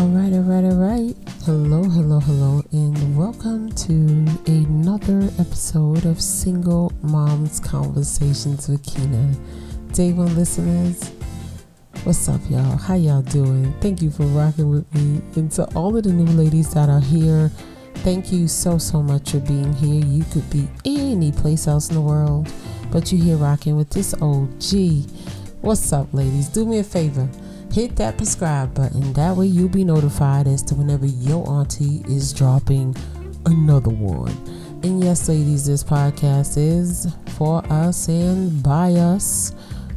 All right, all right, all right. Hello, hello, hello, and welcome to another episode of Single Moms Conversations with Keyna. Day one listeners, what's up, y'all? How y'all doing? Thank you for rocking with me. And to all of the new ladies that are here, thank you so, so much for being here. You could be any place else in the world, but you're here rocking with this OG. What's up, ladies? Do me a favor hit that subscribe button. That way you'll be notified as to whenever your auntie is dropping another one. And yes, ladies, this podcast is for us and by us.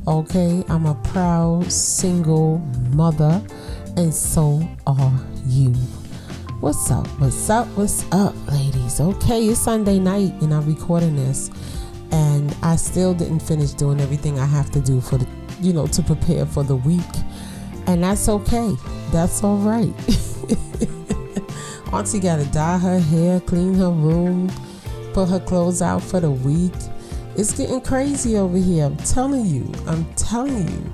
Okay, I'm a proud single mother, and so are you. What's up? What's up? What's up, ladies? Okay, it's Sunday night, and I'm recording this, and I still didn't finish doing everything I have to do for the, you know, to prepare for the week and that's okay. That's all right. Auntie got to dye her hair, clean her room, put her clothes out for the week. It's getting crazy over here. I'm telling you. I'm telling you.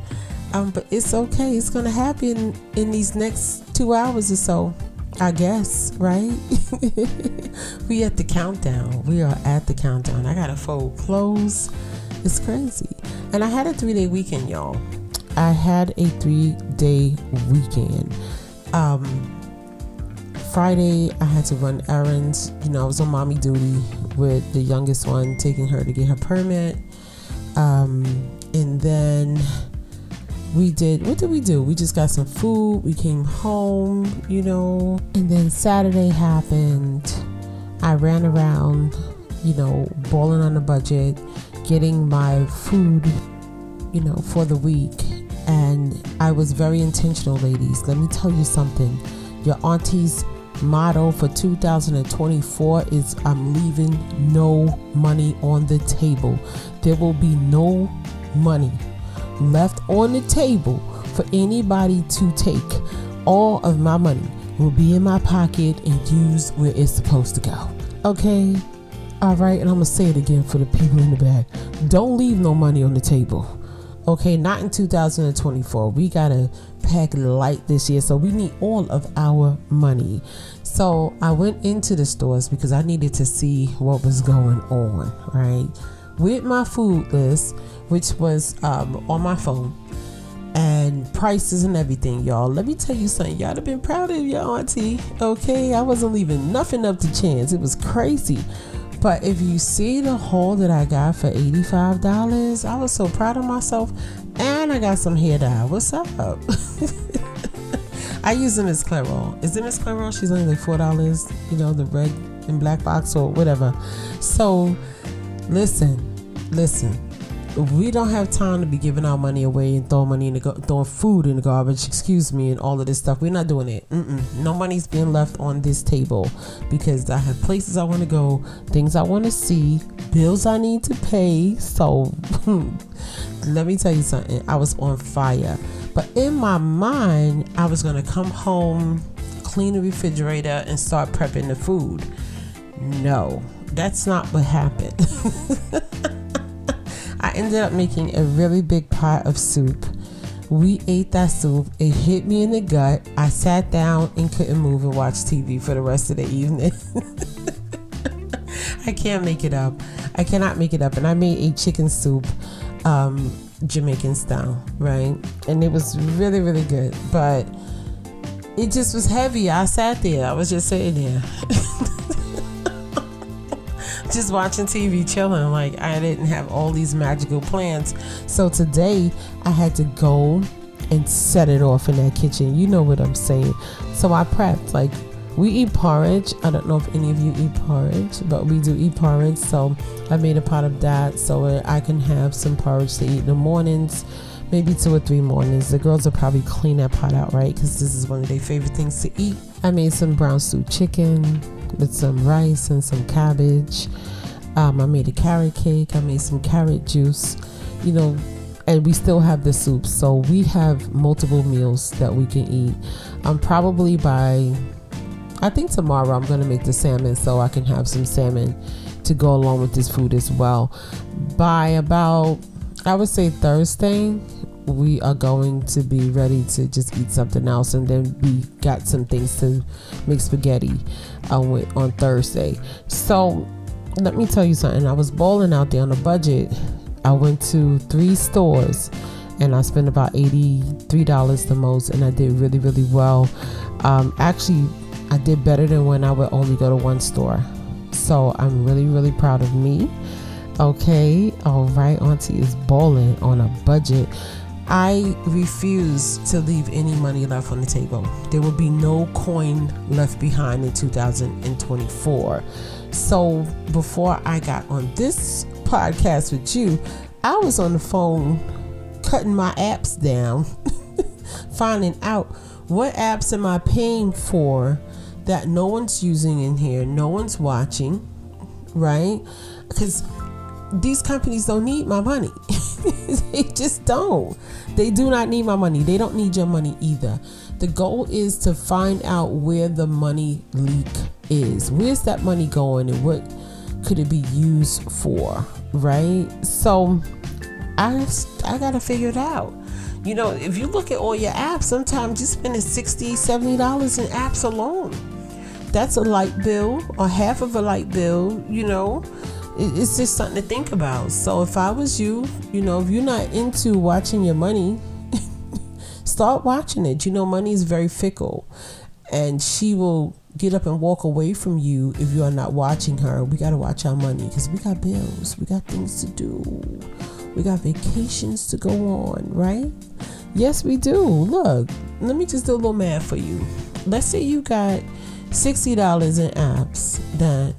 Um, but it's okay. It's gonna happen in these next two hours or so. I guess, right? we at the countdown. We are at the countdown. I gotta fold clothes. It's crazy. And I had a three day weekend, y'all. I had a three day weekend. Um, Friday, I had to run errands. You know, I was on mommy duty with the youngest one, taking her to get her permit. Um, and then we did, what did we do? We just got some food. We came home, you know. And then Saturday happened. I ran around, you know, balling on a budget, getting my food, you know, for the week and I was very intentional, ladies. Let me tell you something. Your auntie's motto for 2024 is I'm leaving no money on the table. There will be no money left on the table for anybody to take. All of my money will be in my pocket and used where it's supposed to go. Okay? All right, and I'm gonna say it again for the people in the back. Don't leave no money on the table. Okay, not in 2024. We gotta pack light this year, so we need all of our money. So I went into the stores because I needed to see what was going on, right? With my food list, which was um, on my phone, and prices and everything, y'all. Let me tell you something. Y'all have been proud of your auntie, okay? I wasn't leaving nothing up to chance. It was crazy. But if you see the haul that I got for $85, I was so proud of myself. And I got some hair dye. What's up? I use the Miss Clairol. Is it Miss Clairol? She's only like $4, you know, the red and black box or whatever. So listen, listen we don't have time to be giving our money away and throwing money in the throwing food in the garbage. Excuse me, and all of this stuff. We're not doing it. Mm-mm. No money's being left on this table because I have places I want to go, things I want to see, bills I need to pay. So let me tell you something. I was on fire, but in my mind, I was gonna come home, clean the refrigerator, and start prepping the food. No, that's not what happened. Ended up making a really big pot of soup. We ate that soup. It hit me in the gut. I sat down and couldn't move and watch TV for the rest of the evening. I can't make it up. I cannot make it up. And I made a chicken soup, um, Jamaican style, right? And it was really, really good. But it just was heavy. I sat there. I was just sitting there. just watching TV, chilling. Like I didn't have all these magical plans. So today I had to go and set it off in that kitchen. You know what I'm saying. So I prepped. Like we eat porridge. I don't know if any of you eat porridge, but we do eat porridge. So I made a pot of that so I can have some porridge to eat in the mornings. Maybe two or three mornings. The girls will probably clean that pot out, right? Because this is one of their favorite things to eat. I made some brown stew chicken with some rice and some cabbage. Um, I made a carrot cake. I made some carrot juice. You know, and we still have the soup. So we have multiple meals that we can eat. I'm um, probably by, I think tomorrow I'm going to make the salmon so I can have some salmon to go along with this food as well. By about, I would say Thursday, we are going to be ready to just eat something else, and then we got some things to make spaghetti on with on Thursday. So let me tell you something. I was balling out there on a budget. I went to three stores and I spent about $83 the most, and I did really, really well. Um, actually, I did better than when I would only go to one store. So I'm really, really proud of me. Okay, all right, Auntie is balling on a budget. I refuse to leave any money left on the table. There will be no coin left behind in 2024. So before I got on this podcast with you, I was on the phone cutting my apps down, finding out what apps am I paying for that no one's using in here, no one's watching, right? Because these companies don't need my money. they just don't. They do not need my money. They don't need your money either. The goal is to find out where the money leak is. Where's that money going and what could it be used for, right? So I I got to figure it out. You know, if you look at all your apps, sometimes you're spending 60 $70 in apps alone. That's a light bill or half of a light bill, you know it's just something to think about. So if I was you, you know, if you're not into watching your money, start watching it. You know, money is very fickle, and she will get up and walk away from you if you are not watching her. We got to watch our money because we got bills, we got things to do, we got vacations to go on, right? Yes, we do. Look, let me just do a little math for you. Let's say you got $60 in apps that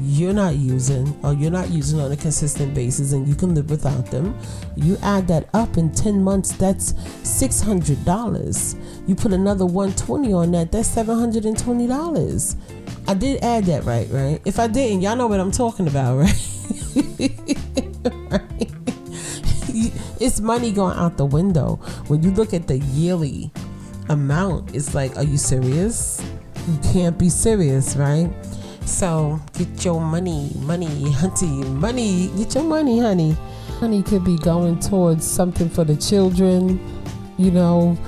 you're not using or you're not using on a consistent basis and you can live without them. You add that up in 10 months that's $600 you put another 120 on that that's $720 i did add that right right? If i didn't y'all know what i'm talking about right, right? it's money going out the window. When you look at the yearly amount it's like are you serious? You can't be serious right so get your money, money, hunty, money. Get your money, honey. Money could be going towards something for the children. You know,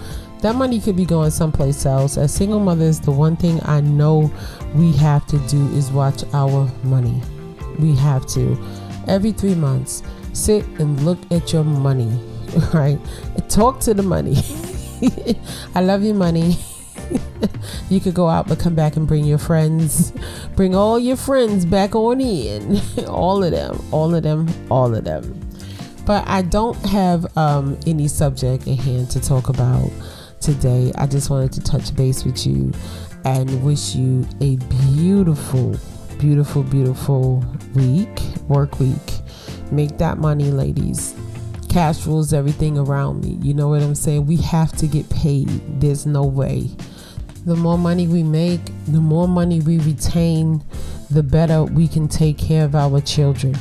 that money could be going someplace else. As single mothers, the one thing I know we have to do is watch our money. We have to. Every three months, sit and look at your money, right? Talk to the money. I love you, money. you could go out but come back and bring your friends. Bring all your friends back on in. all of them, all of them, all of them. But I don't have um, any subject at hand to talk about today. I just wanted to touch base with you and wish you a beautiful, beautiful, beautiful week, work week. Make that money, ladies cash rules everything around me. You know what I'm saying? We have to get paid. There's no way the more money we make, the more money we retain, the better we can take care of our children.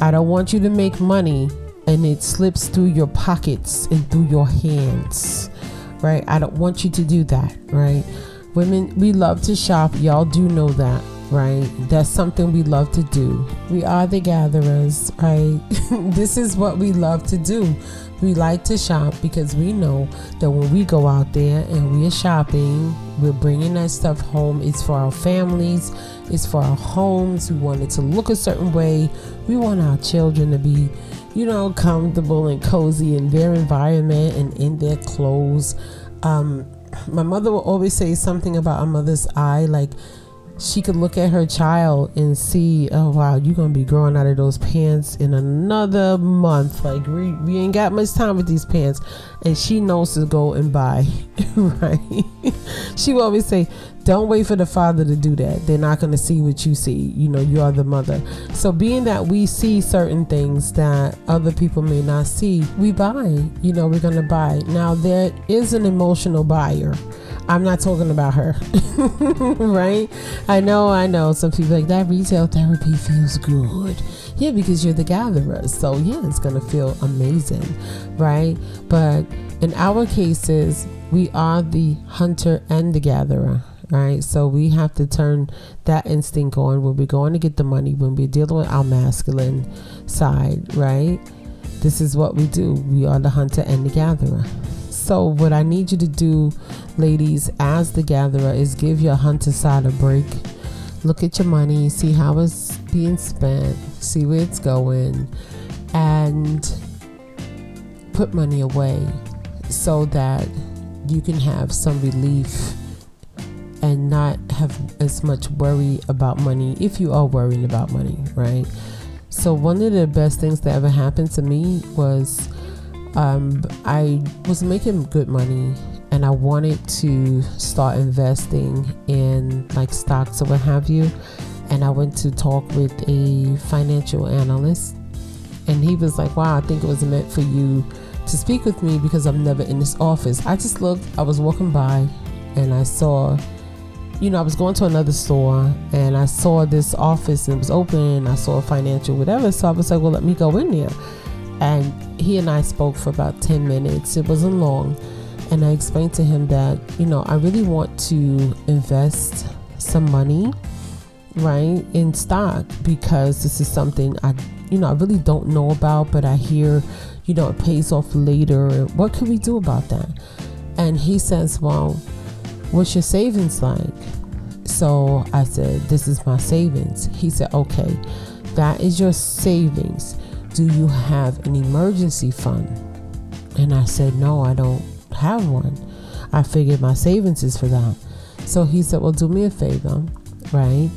I don't want you to make money and it slips through your pockets and through your hands, right? I don't want you to do that, right? Women, we love to shop. Y'all do know that, right? That's something we love to do. We are the gatherers, right? this is what we love to do. We like to shop because we know that when we go out there and we're shopping, we're bringing that stuff home. It's for our families, it's for our homes. We want it to look a certain way. We want our children to be, you know, comfortable and cozy in their environment and in their clothes. Um, my mother will always say something about a mother's eye, like, she could look at her child and see, oh wow, you're gonna be growing out of those pants in another month. Like we, we ain't got much time with these pants, and she knows to go and buy. right? she will always say, don't wait for the father to do that. They're not gonna see what you see. You know, you are the mother. So being that we see certain things that other people may not see, we buy. You know, we're gonna buy. Now there is an emotional buyer I'm not talking about her, right? I know, I know. Some people like that retail therapy feels good. Yeah, because you're the gatherer. So, yeah, it's going to feel amazing, right? But in our cases, we are the hunter and the gatherer, right? So we have to turn that instinct on when we're going to get the money, when we're dealing with our masculine side, right? this is what we do. We are the hunter and the gatherer. So, what I need you to do, ladies, as the gatherer, is give your hunter side a break. Look at your money, see how it's being spent, see where it's going, and put money away so that you can have some relief and not have as much worry about money if you are worrying about money, right? So, one of the best things that ever happened to me was um, I was making good money and I wanted to start investing in like stocks or what have you. And I went to talk with a financial analyst, and he was like, Wow, I think it was meant for you to speak with me because I'm never in this office. I just looked, I was walking by, and I saw, you know, I was going to another store and I saw this office and it was open. I saw a financial, whatever. So I was like, Well, let me go in there. And he and I spoke for about 10 minutes. It wasn't long. And I explained to him that, you know, I really want to invest some money, right, in stock because this is something I, you know, I really don't know about, but I hear, you know, it pays off later. What can we do about that? And he says, well, what's your savings like? So I said, this is my savings. He said, okay, that is your savings do you have an emergency fund? And I said, No, I don't have one. I figured my savings is for that. So he said, Well, do me a favor, right?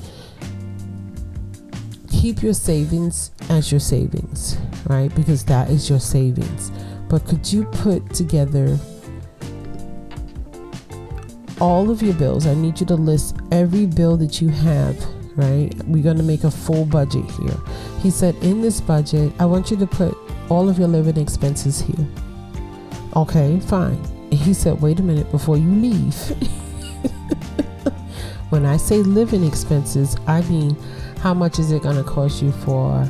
Keep your savings as your savings, right? Because that is your savings. But could you put together all of your bills? I need you to list every bill that you have right? We're going to make a full budget here. He said, In this budget, I want you to put all of your living expenses here. Okay, fine. he said, Wait a minute before you leave. when I say living expenses, I mean how much is it going to cost you for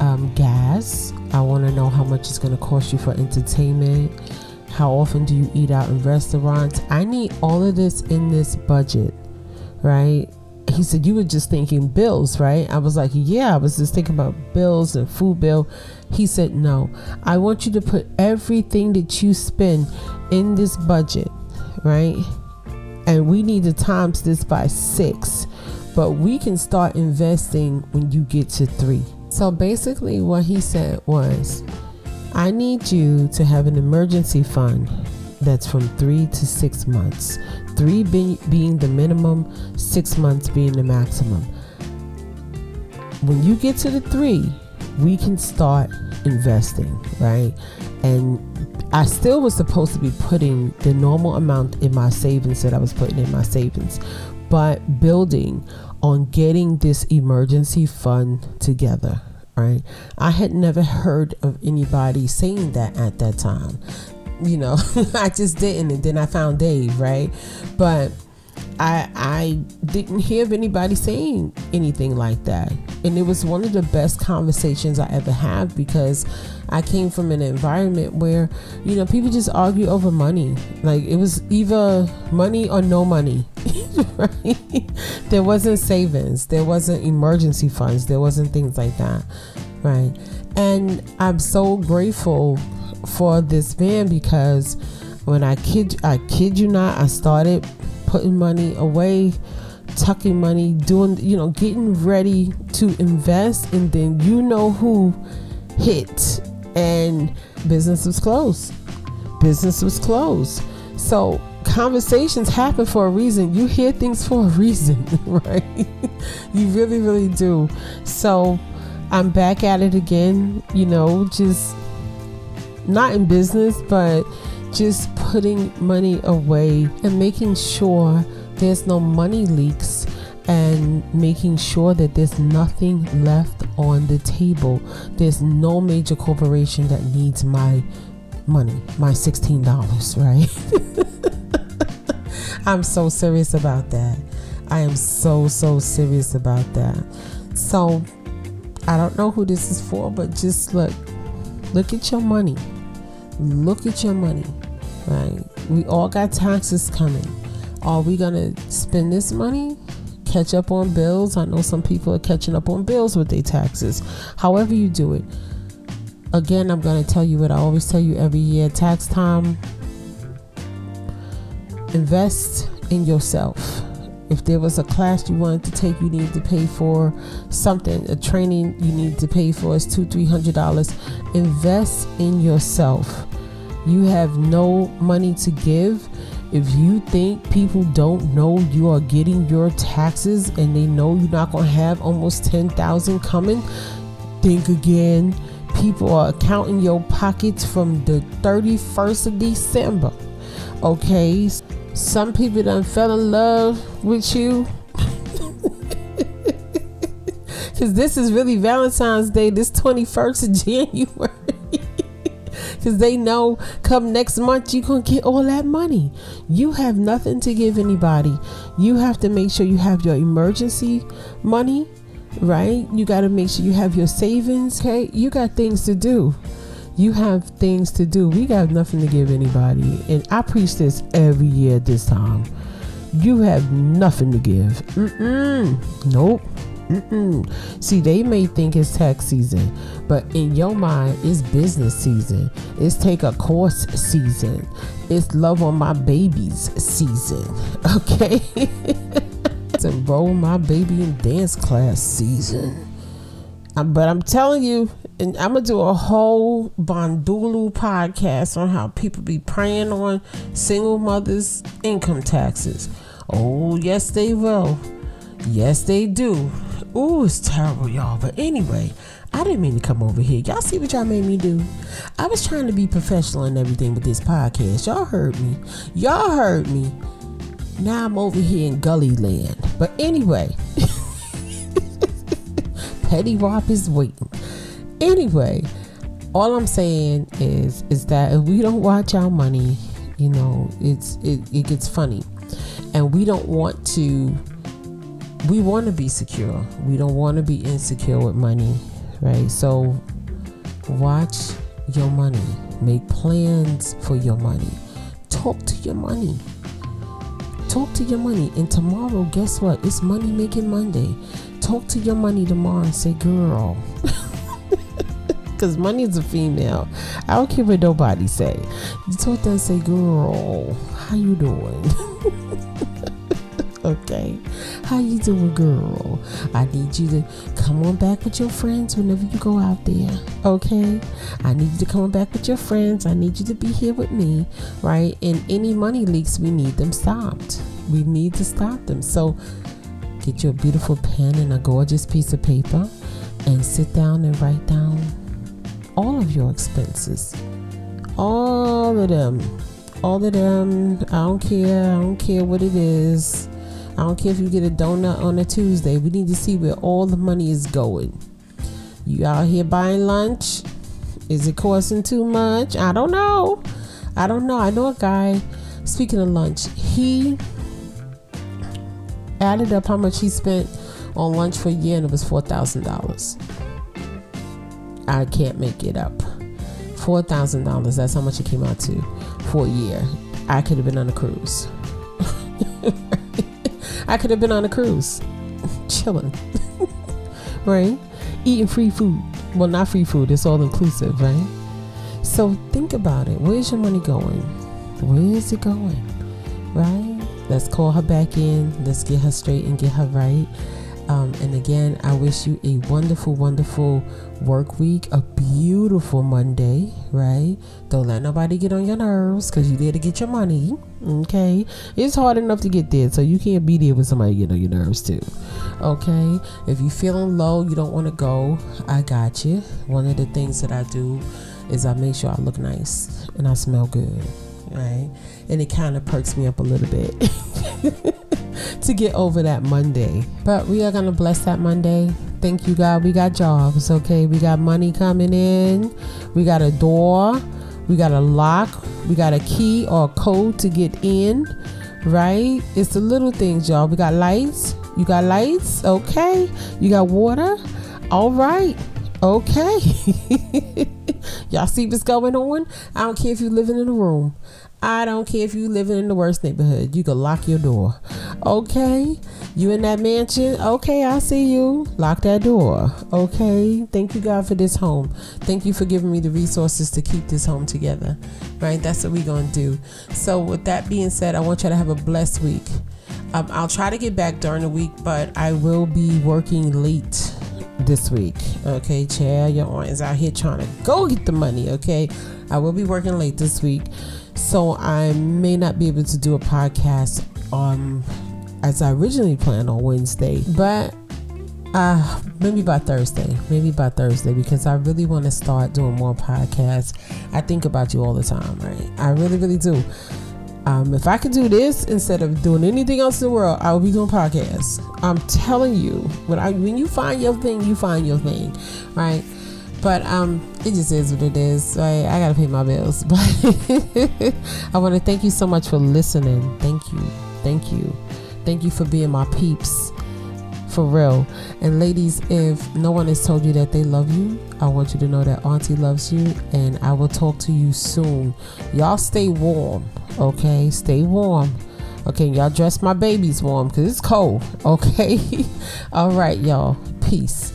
um, gas? I want to know how much it's going to cost you for entertainment. How often do you eat out in restaurants? I need all of this in this budget, right? He said you were just thinking bills right? I was like yeah i was just thinking about bills and food bill. He said no i want you to put everything that you spend in this budget right? And we need to times this by six but we can start investing when you get to three. So basically what he said was i need you to have an emergency fund that's from three to six months three be- being the minimum, six months being the maximum. When you get to the three, we can start investing, right? And I still was supposed to be putting the normal amount in my savings that I was putting in my savings, but building on getting this emergency fund together, right? I had never heard of anybody saying that at that time you know, I just didn't. And then I found Dave, right? But I I didn't hear of anybody saying anything like that. And it was one of the best conversations I ever had because I came from an environment where, you know, people just argue over money. Like it was either money or no money. right? There wasn't savings, there wasn't emergency funds, there wasn't things like that. Right. And I'm so grateful for this van because when I kid I kid you not, I started putting money away, tucking money, doing you know, getting ready to invest and then you know who hit and business was closed. Business was closed. So conversations happen for a reason. You hear things for a reason, right? you really, really do. So I'm back at it again, you know, just not in business, but just putting money away and making sure there's no money leaks and making sure that there's nothing left on the table. There's no major corporation that needs my money, my $16, right? I'm so serious about that. I am so, so serious about that. So, I don't know who this is for, but just look, look at your money look at your money, right? We all got taxes coming. Are we going to spend this money? Catch up on bills? I know some people are catching up on bills with their taxes. However, you do it, again, I'm going to tell you what I always tell you every year tax time. Invest in yourself. If there was a class you wanted to take, you need to pay for something, a training you need to pay for is two, three hundred dollars. Invest in yourself. You have no money to give. If you think people don't know you are getting your taxes and they know you're not going to have almost 10,000 coming, think again. People are counting your pockets from the 31st of December. Okay? Some people done fell in love with you. Because this is really Valentine's Day, this 21st of January because they know come next month you're going to get all that money. You have nothing to give anybody. You have to make sure you have your emergency money, right? You got to make sure you have your savings, okay? You got things to do. You have things to do. We got nothing to give anybody. And I preach this every year this time. You have nothing to give. Mm-mm. Nope. Mm-mm. See, they may think it's tax season, but in your mind, it's business season. It's take a course season. It's love on my babies season. Okay, it's enroll my baby in dance class season. But I'm telling you, and I'm gonna do a whole Bondulu podcast on how people be preying on single mothers' income taxes. Oh, yes, they will. Yes, they do. Ooh, it's terrible, y'all. But anyway, I didn't mean to come over here. Y'all see what y'all made me do? I was trying to be professional and everything with this podcast. Y'all heard me. Y'all heard me. Now I'm over here in Gully Land. But anyway, Petty Wop is waiting. Anyway, all I'm saying is is that if we don't watch our money, you know, it's it, it gets funny. And we don't want to we want to be secure. We don't want to be insecure with money, right? So watch your money. Make plans for your money. Talk to your money. Talk to your money. And tomorrow, guess what? It's money making Monday. Talk to your money tomorrow and say, girl. Because money is a female. I don't care what nobody say. You talk to her and say, girl, how you doing? okay. How you doing girl? I need you to come on back with your friends whenever you go out there. Okay? I need you to come on back with your friends. I need you to be here with me right? And any money leaks we need them stopped. We need to stop them. So get you a beautiful pen and a gorgeous piece of paper and sit down and write down all of your expenses all of them all of them i don't care i don't care what it is I don't care if you get a donut on a Tuesday. We need to see where all the money is going. You out here buying lunch? Is it costing too much? I don't know. I don't know. I know a guy, speaking of lunch, he added up how much he spent on lunch for a year and it was $4,000. I can't make it up. $4,000. That's how much it came out to for a year. I could have been on a cruise. I could have been on a cruise, chilling, right? Eating free food. Well, not free food, it's all inclusive, right? So think about it. Where's your money going? Where is it going? Right? Let's call her back in. Let's get her straight and get her right. Um, and again, I wish you a wonderful, wonderful work week, a beautiful Monday, right? Don't let nobody get on your nerves because you there to get your money, okay? It's hard enough to get there, so you can't be there with somebody getting on your nerves too, okay? If you're feeling low, you don't want to go, I got you. One of the things that I do is I make sure I look nice and I smell good, right? And it kind of perks me up a little bit. to get over that Monday. But we are going to bless that Monday. Thank you, God. We got jobs, okay? We got money coming in. We got a door. We got a lock. We got a key or a code to get in, right? It's the little things, y'all. We got lights. You got lights, okay? You got water, all right. Okay. Y'all see what's going on? I don't care if you're living in a room. I don't care if you living in the worst neighborhood. You can lock your door. Okay? You in that mansion? Okay, I see you. Lock that door. Okay? Thank you, God, for this home. Thank you for giving me the resources to keep this home together. Right? That's what going to do. So, with that being said, I want you to have a blessed week. Um, I'll try to get back during the week, but I will be working late this week. Okay, chair your arms out here trying to go get the money. Okay, I will be working late this week, so I may not be able to do a podcast um as I originally planned on Wednesday, but uh maybe by Thursday, maybe by Thursday because I really want to start doing more podcasts. I think about you all the time, right? I really, really do. Um, if I could do this instead of doing anything else in the world, I would be doing podcasts. I'm telling you, when I when you find your thing, you find your thing, right? But um, it just is what it is. Right? I gotta pay my bills. But I want to thank you so much for listening. Thank you, thank you, thank you for being my peeps for real. And ladies, if no one has told you that they love you, I want you to know that Auntie loves you, and I will talk to you soon. Y'all stay warm, okay? Stay warm. Okay, y'all dress my babies warm because it's cold, okay? All right, y'all. Peace.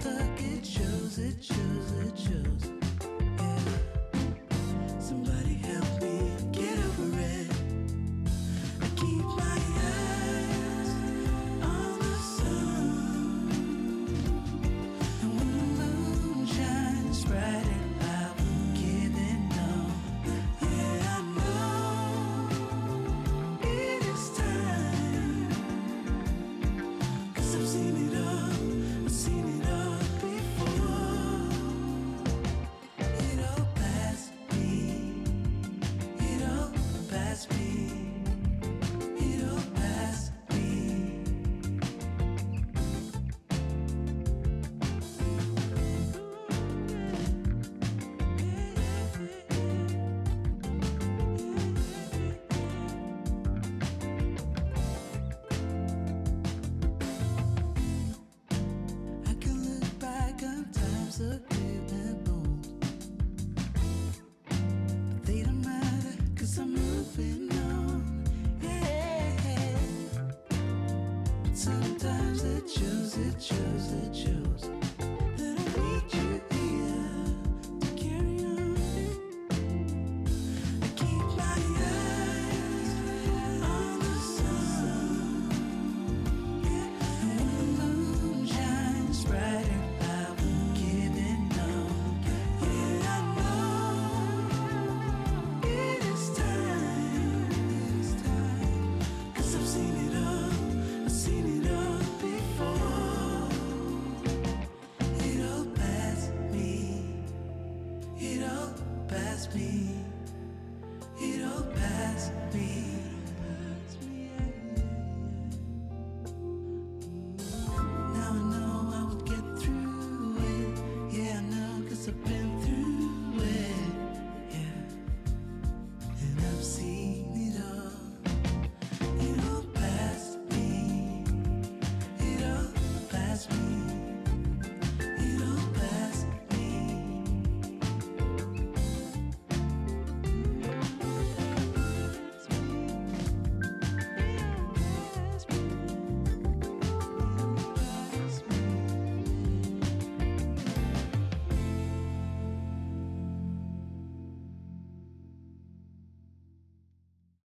Stuck, it shows, it shows. yourself in